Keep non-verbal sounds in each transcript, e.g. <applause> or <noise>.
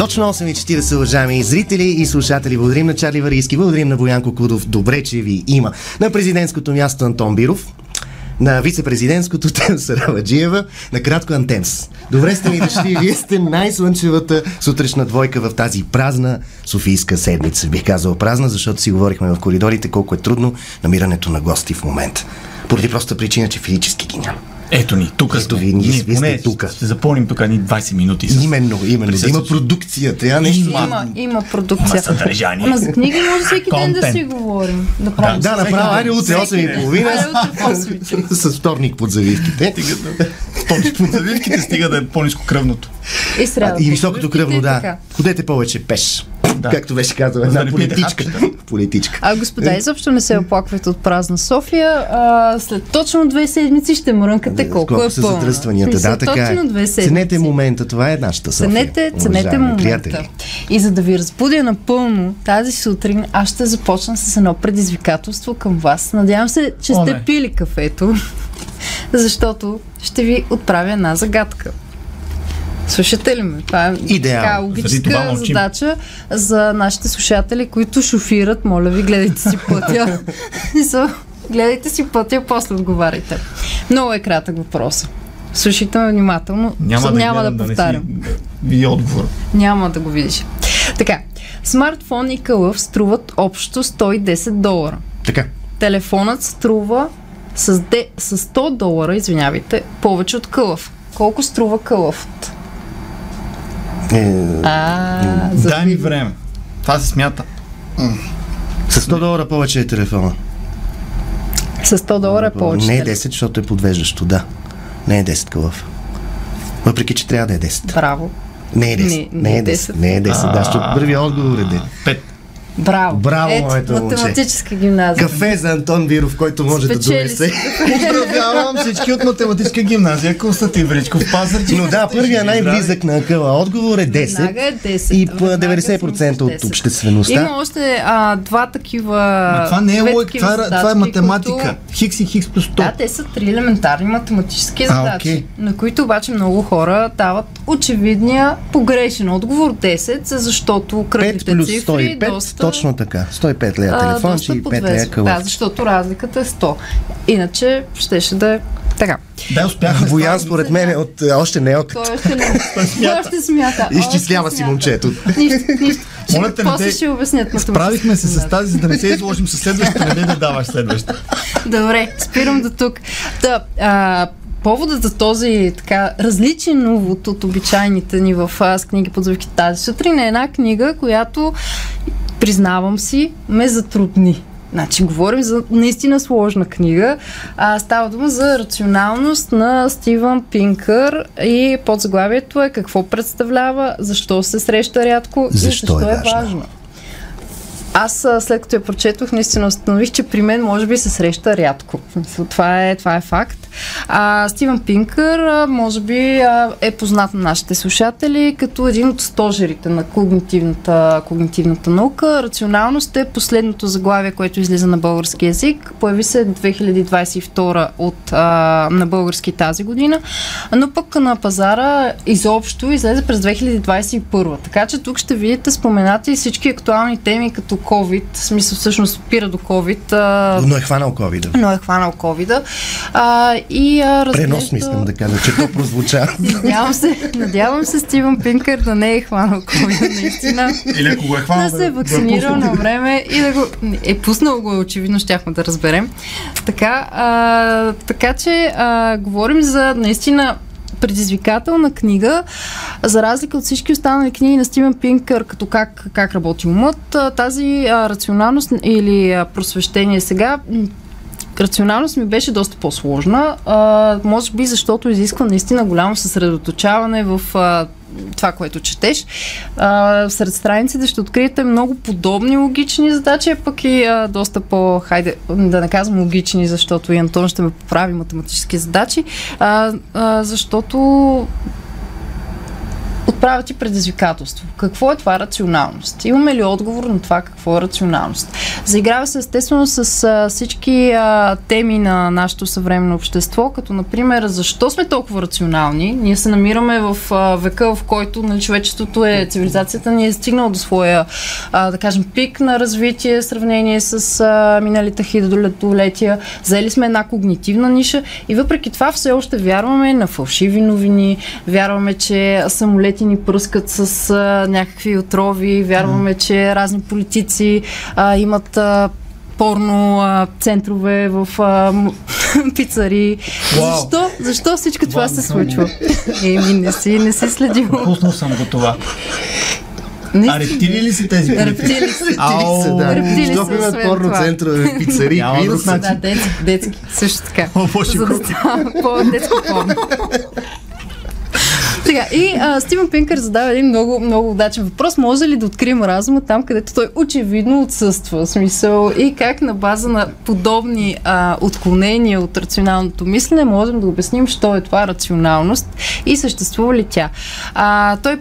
Точно 8.40, уважаеми зрители и слушатели. Благодарим на Чарли Варийски, благодарим на Боянко Кудов. Добре, че ви има. На президентското място Антон Биров, на вице-президентското <laughs> Темс Раваджиева, на кратко Антемс. Добре сте ми дошли. Вие сте най-слънчевата сутрешна двойка в тази празна Софийска седмица. Бих казал празна, защото си говорихме в коридорите колко е трудно намирането на гости в момента. Поради проста причина, че физически ги няма. Ето ни, тук Ето ви, ние- вие сте тука. Ще запълним тук ни 20 минути. С... Именно, именно. Да има продукция. Трябва нещо. Има, има продукция. Ма съдържание. Ама за книги може всеки ден да си говорим. Да правим. Да, направо. Айде утре Всеки ден. 8.30. Айде утре в 8.30. С вторник под завивките. Точно по завивките стига да е по-низко кръвното. И сряда. И високото кръвно, да. така. Ходете повече пеш. Да. Както беше казала За да една политичка. Политичка. А, господа, изобщо не се оплаквайте от празна София. А, след точно две седмици ще мрънкате колко, е са пълна. задръстванията. Да, така е. Точно две седмици. Ценете момента, това е нашата София. Ценете, ценете момента. Приятели. И за да ви разбудя напълно тази сутрин, аз ще започна с едно предизвикателство към вас. Надявам се, че О, сте не. пили кафето, <laughs> защото ще ви отправя една загадка. Слушате ли ме? Това е Идеално. така логическа задача за нашите слушатели, които шофират. Моля ви, гледайте си пътя. <laughs> Гледайте си пътя, после отговаряйте. Много е кратък въпрос. Слушайте ме внимателно. Няма да, няма да гледам, повтарям. не си види отговор. Няма да го видиш. Така, смартфон и кълъв струват общо 110 долара. Така. Телефонът струва с, де, с 100 долара, извинявайте, повече от кълъв. Колко струва кълъвът? Е, А, Дай ми време. Това се смята. с 100 долара повече е телефона. С 100 долара е повече. Не е нали? 10, защото е подвеждащо, да. Не е 10 кълъв. Въпреки, че трябва да е 10. Браво. Не е 10. Не, е 10. Не е 10. Да, защото първият отговор е 10. Пет. Браво. Браво, Ето, моето момче. математическа гимназия. Кафе за Антон Биров, който може Спечели да донесе. <laughs> Поздравявам всички от математическа гимназия Константин Величков Пазарчик. Но да, първият най-близък на къла отговор е 10. Веднага е 10. И по Веднага 90% съм от 10. обществеността. Има още а, два такива. Ма това не е логика, това, е- това е задачки, математика. които- Хикс и хикс плюс 100. Да, те са три елементарни математически А, задачи, окей. на които обаче много хора дават очевидния погрешен отговор 10, защото 5 кръглите плюс цифри 105, доста, точно така. 105 лея а, телефонче и доста 5 лея подвежда. Да, кълъв. защото разликата е 100. Иначе щеше да е така. Да, успяхме. Боян според мен е от а, още не е от... Той още не. <laughs> Още смята. Изчислява си момчето. Нищо, <laughs> нищо. Моля те, После ще обяснят Справихме се с тази, за да не се изложим с следващата, не да даваш следващата. <laughs> Добре, спирам до тук. Та, а, поводът за този така различен увод от обичайните ни в а, с книги под завивки тази сутрин е една книга, която признавам си, ме затрудни. Значи, говорим за наистина сложна книга. А, става дума за рационалност на Стивън Пинкър и подзаглавието е какво представлява, защо се среща рядко Защо и защо е е важно. важно. Аз след като я прочетох, наистина установих, че при мен може би се среща рядко. Това е, това е факт. А, Стивън Пинкър, може би, е познат на нашите слушатели като един от стожерите на когнитивната, когнитивната наука. Рационалност е последното заглавие, което излиза на български язик. Появи се 2022 от, а, на български тази година, но пък на пазара изобщо излезе през 2021. Така че тук ще видите споменати всички актуални теми като COVID, в смисъл всъщност спира до COVID, а, Но е хванал covid но е хванал covid а, и а, разглежда... Пренос искам да кажа, че то прозвуча. <laughs> Надявам се, надявам се Стивън Пинкър да не е хванал COVID, наистина. Или ако го е хванал, Да се е вакцинирал на време и да го... Е пуснал го, очевидно щяхме да разберем. Така, а, така че а, говорим за наистина предизвикателна книга, за разлика от всички останали книги на Стивен Пинкър, като как, как работи умът, тази а, рационалност или а, просвещение сега рационалност ми беше доста по-сложна. А, може би защото изисква наистина голямо съсредоточаване в а, това, което четеш. А, сред страниците ще откриете много подобни логични задачи, пък и а, доста по, хайде, да не казвам логични, защото и Антон ще ме поправи математически задачи, а, а, защото отправя ти предизвикателство. Какво е това рационалност? Имаме ли отговор на това какво е рационалност? Заиграва се естествено с а, всички а, теми на нашето съвременно общество, като например защо сме толкова рационални? Ние се намираме в а, века, в който нали, човечеството е, цивилизацията ни е стигнала до своя, а, да кажем, пик на развитие в сравнение с а, миналите хилядолетия. Заели сме една когнитивна ниша и въпреки това все още вярваме на фалшиви новини, вярваме, че самолети ни пръскат с а, някакви отрови, вярваме, че разни политици а, имат а, порно а, центрове в а, м- <laughs> пицари. Вау. Защо? Защо всичко това Вау, се не случва? <laughs> Еми, не си, не си следил. Пуснал съм го това. А Наистина. рептили ли са тези? Рептили са. Да. Рептили са, имат порно центрове, пицари, Няма друг начин. Да, детски, детски, също така. О, За да става по-детски порно. Сега, и а, Стивен Пинкър задава един много, много удачен въпрос. Може ли да открием разума там, където той очевидно отсъства? Смисъл, и как на база на подобни а, отклонения от рационалното мислене можем да обясним, що е това рационалност и съществува ли тя? А, той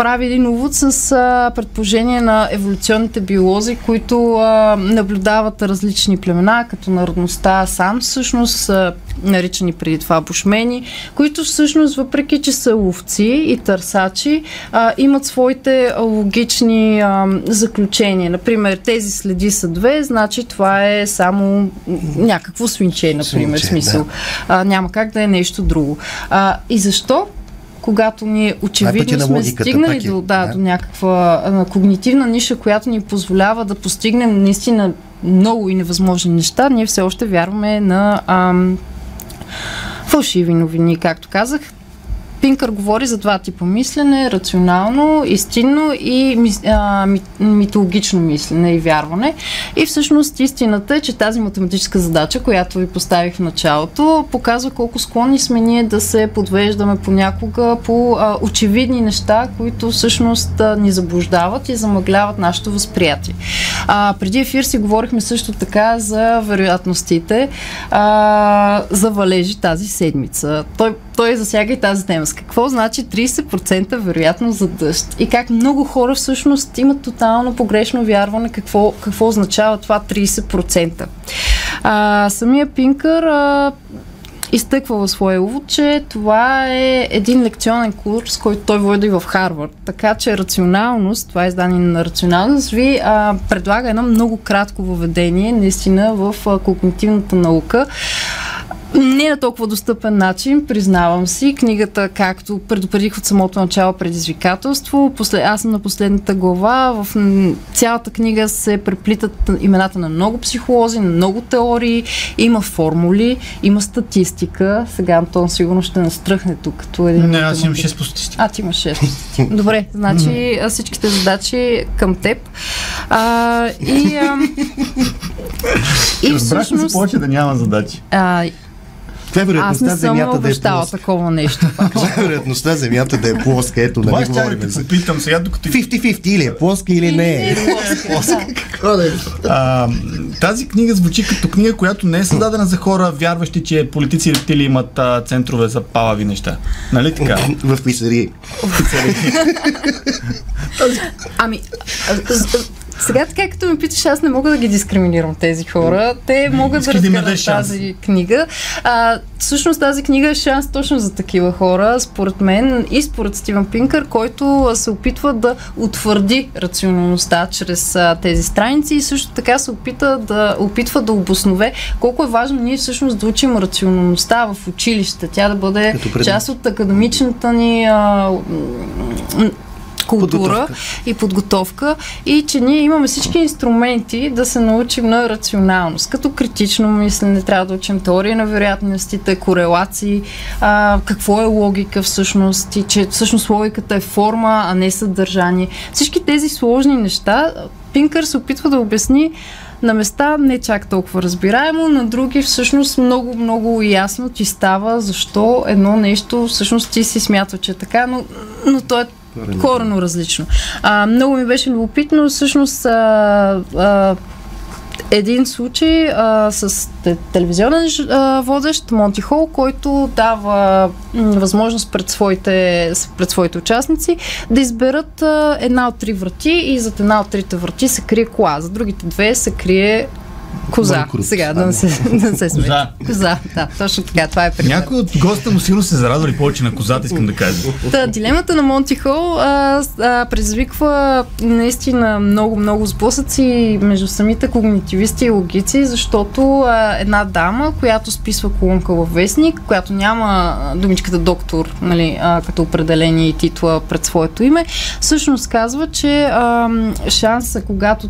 прави един увод с а, предположение на еволюционните биолози, които а, наблюдават различни племена, като народността сам, всъщност а, наричани преди това бушмени, които всъщност, въпреки че са ловци и търсачи, а, имат своите логични а, заключения. Например, тези следи са две, значи това е само някакво свинче, например, Свинче, смисъл. А, няма как да е нещо друго. А, и защо? Когато ние пътя очевидно сме стигнали пак е, до, да, да. до някаква а, когнитивна ниша, която ни позволява да постигнем наистина много и невъзможни неща, ние все още вярваме на ам, фалшиви новини, както казах. Пинкър говори за два типа мислене рационално, истинно и а, ми, митологично мислене и вярване. И всъщност истината е, че тази математическа задача, която ви поставих в началото, показва колко склонни сме ние да се подвеждаме понякога по а, очевидни неща, които всъщност а, ни заблуждават и замъгляват нашето възприятие. А, преди ефир си говорихме също така за вероятностите а, за валежи тази седмица. Той, той засяга и тази тема. С какво значи 30% вероятност за дъжд? И как много хора всъщност имат тотално погрешно вярване какво, какво означава това 30%. А, самия Пинкър а, изтъква в своя увод, че това е един лекционен курс, който той води в Харвард. Така че рационалност, това е издание на рационалност, ви а, предлага едно много кратко въведение, наистина, в а, когнитивната наука. Не на толкова достъпен начин, признавам си. Книгата, както предупредих от самото начало предизвикателство, после, аз съм на последната глава. В цялата книга се преплитат имената на много психолози, на много теории, има формули, има статистика. Сега Антон сигурно ще настръхне тук. Като един Не, аз имам математик. 6 по статистика. А, ти имаш 6. Добре, значи всичките задачи към теб. А, и, а, и <laughs> Разбрах се всъщност... повече да няма задачи. А, Каква е аз вероятността не съм Земята да е плоска? такова нещо. Каква е вероятността Земята да е плоска? Ето, Това нали говорим за... попитам сега, докато 50-50 или е плоска или не е. <laughs> е? А, тази книга звучи като книга, която не е създадена за хора, вярващи, че политици и рептили имат центрове за палави неща. Нали така? В писарии. Ами, сега така като ме питаш, аз не мога да ги дискриминирам тези хора. Те могат да искаш да разгледат шанс. тази книга. А, всъщност тази книга е шанс точно за такива хора, според мен и според Стивен Пинкър, който се опитва да утвърди рационалността чрез а, тези страници и също така се опита да, опитва да обоснове колко е важно ние всъщност да учим рационалността в училище. Тя да бъде част от академичната ни а, култура Подготовка. и подготовка и че ние имаме всички инструменти да се научим на рационалност, като критично мислене, трябва да учим теория на вероятностите, корелации, а, какво е логика всъщност и че всъщност логиката е форма, а не съдържание. Всички тези сложни неща Пинкър се опитва да обясни На места не чак толкова разбираемо, на други всъщност много, много ясно ти става защо едно нещо всъщност ти си смятал, че е така, но, но то е корено различно. А, много ми беше любопитно, всъщност а, а, един случай а, с те- телевизионен а, водещ Монти Хол, който дава възможност пред своите, пред своите участници да изберат а, една от три врати и зад една от трите врати се крие кола, за другите две се крие коза. Банкрут. Сега да не се, да се смее. Коза. Коза, да, точно така, това е пример. Някой от госта му сигурно се зарадвали повече на козата, искам да кажа. Та, дилемата на Монти Хол а, с- а, предизвиква наистина много, много сблъсъци между самите когнитивисти и логици, защото а, една дама, която списва колонка във вестник, която няма думичката доктор нали, а, като определение и титла пред своето име, всъщност казва, че а, шанса, когато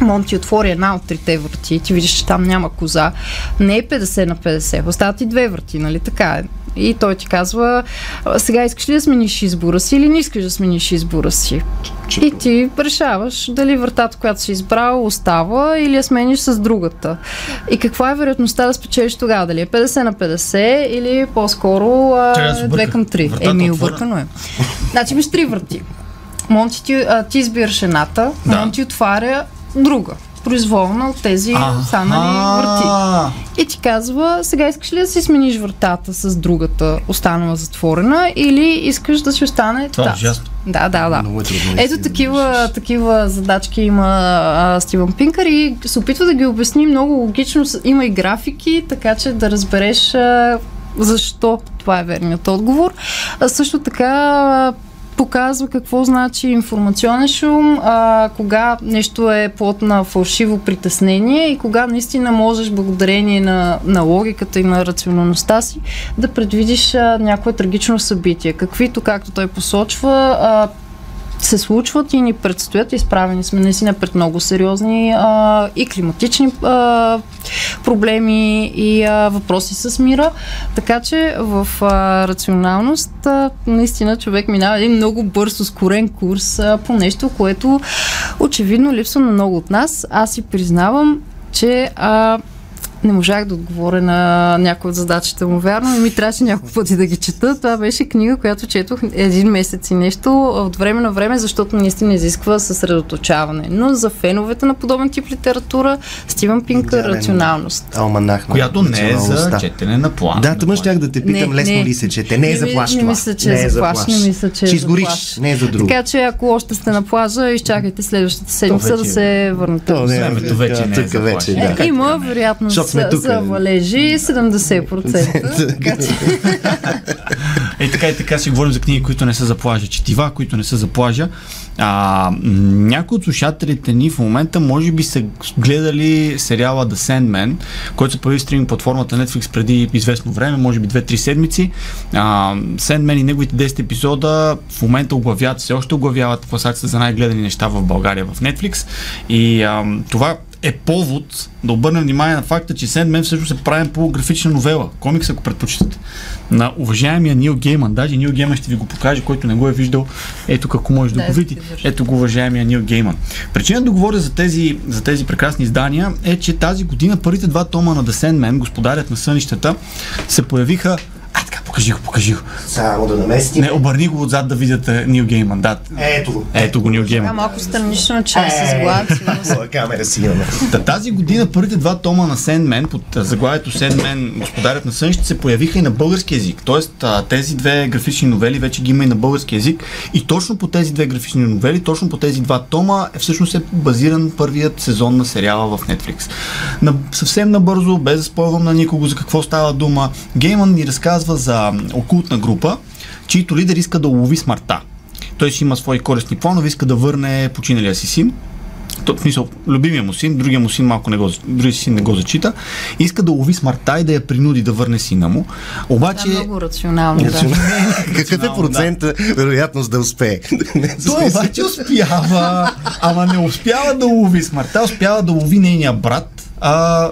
Монти отвори една от трите врати и ти видиш, че там няма коза, не е 50 на 50. Остават и две врати, нали така е? И той ти казва, «А, сега искаш ли да смениш избора си или не искаш да смениш избора си? И ти решаваш дали вратата, която си избрал, остава или я смениш с другата. И каква е вероятността да спечелиш тогава? Дали е 50 на 50 или по-скоро а, Чакай, аз 2 обърках. към 3? Вратата Еми, объркано е. Значи имаш три врати. Монти ти, а, ти избираш едната, Да. Монти отваря друга, произволна от тези останали врати. И ти казва, сега искаш ли да си смениш вратата с другата останала затворена или искаш да си остане Това е тази? ужасно. Да, да, да. Много е трудно. Ето такива, такива задачки има а, Стивън Пинкър и се опитва да ги обясни много логично. Има и графики, така че да разбереш а, защо това е верният отговор. А, също така а, показва какво значи информационен шум, а, кога нещо е плод на фалшиво притеснение и кога наистина можеш благодарение на, на логиката и на рационалността си да предвидиш а, някое трагично събитие. Каквито, както той посочва, а, се случват и ни предстоят. Изправени сме наистина пред много сериозни а, и климатични а, проблеми и а, въпроси с мира. Така че в а, рационалност а, наистина човек минава един много бърз, ускорен курс а, по нещо, което очевидно липсва на много от нас. Аз си признавам, че а, не можах да отговоря на някои от задачите му, вярно, но ми трябваше няколко пъти да ги чета. Това беше книга, която четох един месец и нещо от време на време, защото наистина изисква съсредоточаване. Но за феновете на подобен тип литература, Стивън Пинкър, Идеален рационалност. Алманах на Която не е за четене на план. Да, тъмън щях да те питам, Не, лесно не. ли се чете? Не е Не за ми- плаш не това. мисля, че е за плаш, не мисля, че е Ще за изгориш, плаш. не е за друго. Така че ако още сте на плажа, изчакайте следващата седмица да е. се върнете. То не е, Времето вече не е за Има вероятност сме тук, за валежи 70%. така че... Е, така и така си говорим за книги, които не са за плажа, четива, които не са за плажа. А, някои от слушателите ни в момента може би са гледали сериала The Sandman, който се появи в стриминг платформата Netflix преди известно време, може би 2-3 седмици. А, Sandman и неговите 10 епизода в момента оглавяват, все още оглавяват класацията за най-гледани неща в България в Netflix. И а, това е повод да обърнем внимание на факта, че Sandman всъщност е правен по графична новела, комикс, ако предпочитате, на уважаемия Нил Гейман. Даже Нил Гейман ще ви го покаже, който не го е виждал. Ето какво може да, Да, го види. Ето го уважаемия Нил Гейман. Причина да говоря за тези, за тези прекрасни издания е, че тази година първите два тома на The Sandman, Господарят на сънищата, се появиха покажи го, покажи го. Само да наместим. Не, обърни го отзад да видят Нил Гейман. Да, Ето го. ето го Нил Така Гейман. малко странично, че е с глад. камера си имаме. Та, тази година първите два тома на Sandman под заглавието Sandman, Господарят на сънищата се появиха и на български язик. Тоест тези две графични новели вече ги има и на български язик. И точно по тези две графични новели, точно по тези два тома е всъщност е базиран първият сезон на сериала в Netflix. На, съвсем набързо, без да спойвам на никого за какво става дума, Гейман ни разказва за окултна група, чийто лидер иска да улови смъртта. Той си има свои користни планове, иска да върне починалия си син. То, в смисъл, любимия му син, другия му син малко не го, другия си син не го зачита. Иска да лови смъртта и да я принуди да върне сина му. Обаче, е много рационално, да. <laughs> <laughs> Какъв е процента вероятност да успее? <laughs> той обаче успява, ама не успява да лови смъртта, успява да лови нейния брат, а,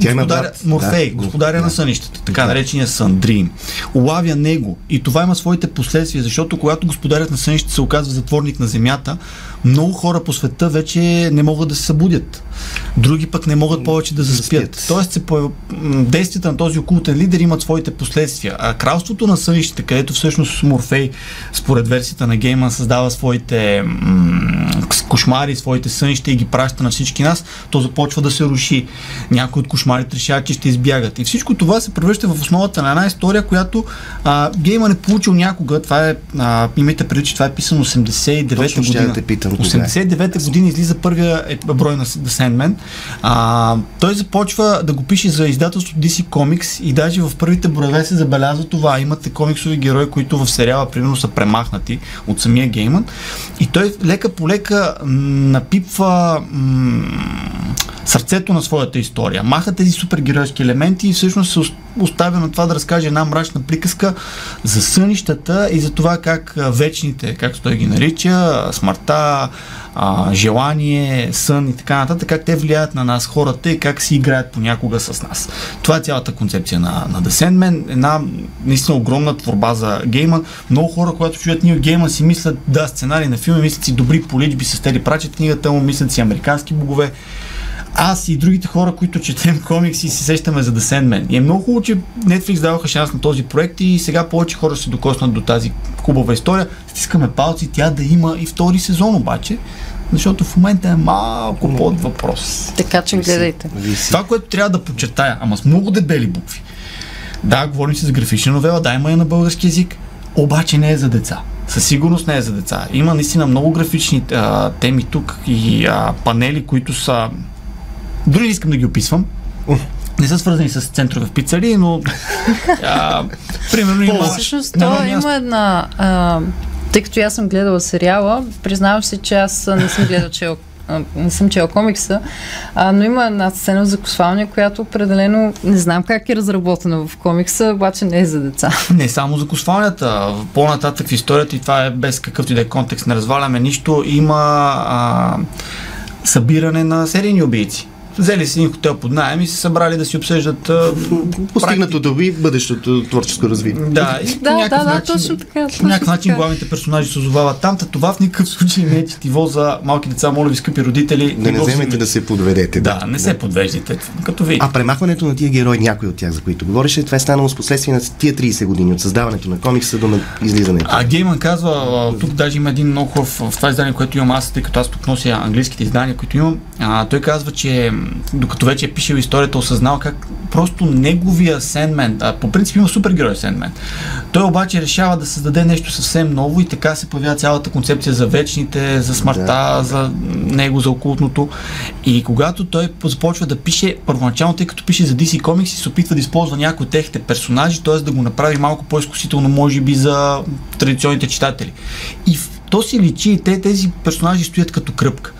Тя господаря, Морфей, да. господаря Да. на сънищата, така наречения Сандрин. Улавя него и това има своите последствия, защото когато господарят на сънищата се оказва затворник на земята, много хора по света вече не могат да се събудят. други пък не могат повече да заспят. Тоест се действията на този окултен лидер имат своите последствия. А кралството на сънищите, където всъщност Морфей, според версията на Гейман, създава своите м- кошмари, своите сънища и ги праща на всички нас, то започва да се руши. Някои от кошмарите решават, че ще избягат. И всичко това се превръща в основата на една история, която а, Гейман е получил някога. Това е, а, имайте преди, че това е писано 89-та Точно ще година. да те питам кога е. 89-та година излиза първия е- брой на The Sandman. А, той започва да го пише за издателството DC Comics и даже в първите броеве се забелязва това. Имате комиксови герои, които в сериала примерно са премахнати от самия Гейман. И той лека по лека напипва м- сърцето на своята история. Маха тези супергеройски елементи и всъщност се ос- оставя на това да разкаже една мрачна приказка за сънищата и за това как вечните, както той ги нарича, смъртта, а, желание, сън и така нататък, как те влияят на нас хората и как си играят понякога с нас. Това е цялата концепция на, на The Sandman. Една наистина огромна творба за Гейман. Много хора, когато чуят Нил Гейман, си мислят, да, сценарий на филми, мислят си добри поличби с Тери Прачет книгата му, мислят си американски богове аз и другите хора, които четем комикси, си сещаме за The Sandman. И е много хубаво, че Netflix даваха шанс на този проект и сега повече хора се докоснат до тази хубава история. Стискаме палци тя да има и втори сезон обаче, защото в момента е малко под въпрос. Така че гледайте. Виси. Това, което трябва да подчертая, ама с много дебели букви. Да, говорим си за графична новела, да, има я на български язик, обаче не е за деца. Със сигурност не е за деца. Има наистина много графични а, теми тук и а, панели, които са... Дори не искам да ги описвам. Не са свързани с центрове в пицарии, но <laughs> а, примерно има... Всъщност, то място- има една... А, тъй като аз съм гледала сериала, признавам се, че аз не съм гледала чел а, не съм чела комикса, а, но има една сцена за косвалния, която определено не знам как е разработена в комикса, обаче не е за деца. <laughs> Не само за косвалнята, по-нататък в историята и това е без какъвто и да е контекст, не разваляме нищо, има а, събиране на серийни убийци. Взели си един хотел под найем и се събрали да си обсъждат Постигнатото ви бъдещото творческо развитие. Да, и Да, да, да, начин, точно така, По точно някакъв начин така. главните персонажи се озовават там. Та това в никакъв случай не е четиво за малки деца, моля ви, скъпи родители. Да не го вземете да се подведете. Да, не се подвеждайте. Като ви. А премахването на тия герои, някои от тях, за които говореше, това е станало с последствие на тия 30 години от създаването на комикса до на излизането. А Гейман казва, тук даже има един много хубав в това издание, което имам аз, тъй като аз тук нося английските издания, които имам. А, той казва, че докато вече е пишел историята, осъзнал как просто неговия Сендмен, а по принцип има супергерой Сендмен, той обаче решава да създаде нещо съвсем ново и така се появява цялата концепция за вечните, за смъртта, за него, за окултното. И когато той започва да пише, първоначално, тъй като пише за DC Comics, и се опитва да използва някои от техните персонажи, т.е. да го направи малко по-изкусително, може би, за традиционните читатели. И то си личи и те, тези персонажи стоят като кръпка.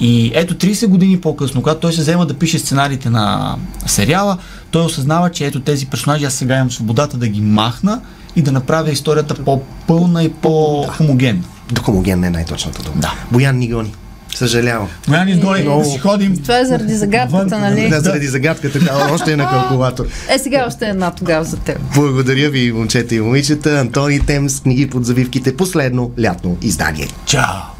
И ето 30 години по-късно, когато той се взема да пише сценариите на сериала, той осъзнава, че ето тези персонажи, аз сега имам свободата да ги махна и да направя историята по-пълна и по-хомогенна. До хомоген не е най-точната дума. Да. Боян ни гони. Съжалявам. Боян изгони, Много. да си ходим. Това е заради загадката, нали? Да, заради загадката, да, още една калкулатор. Е, сега още една тогава за теб. Благодаря ви, момчета и момичета. Антони Темс, книги под завивките, последно лятно издание. Чао!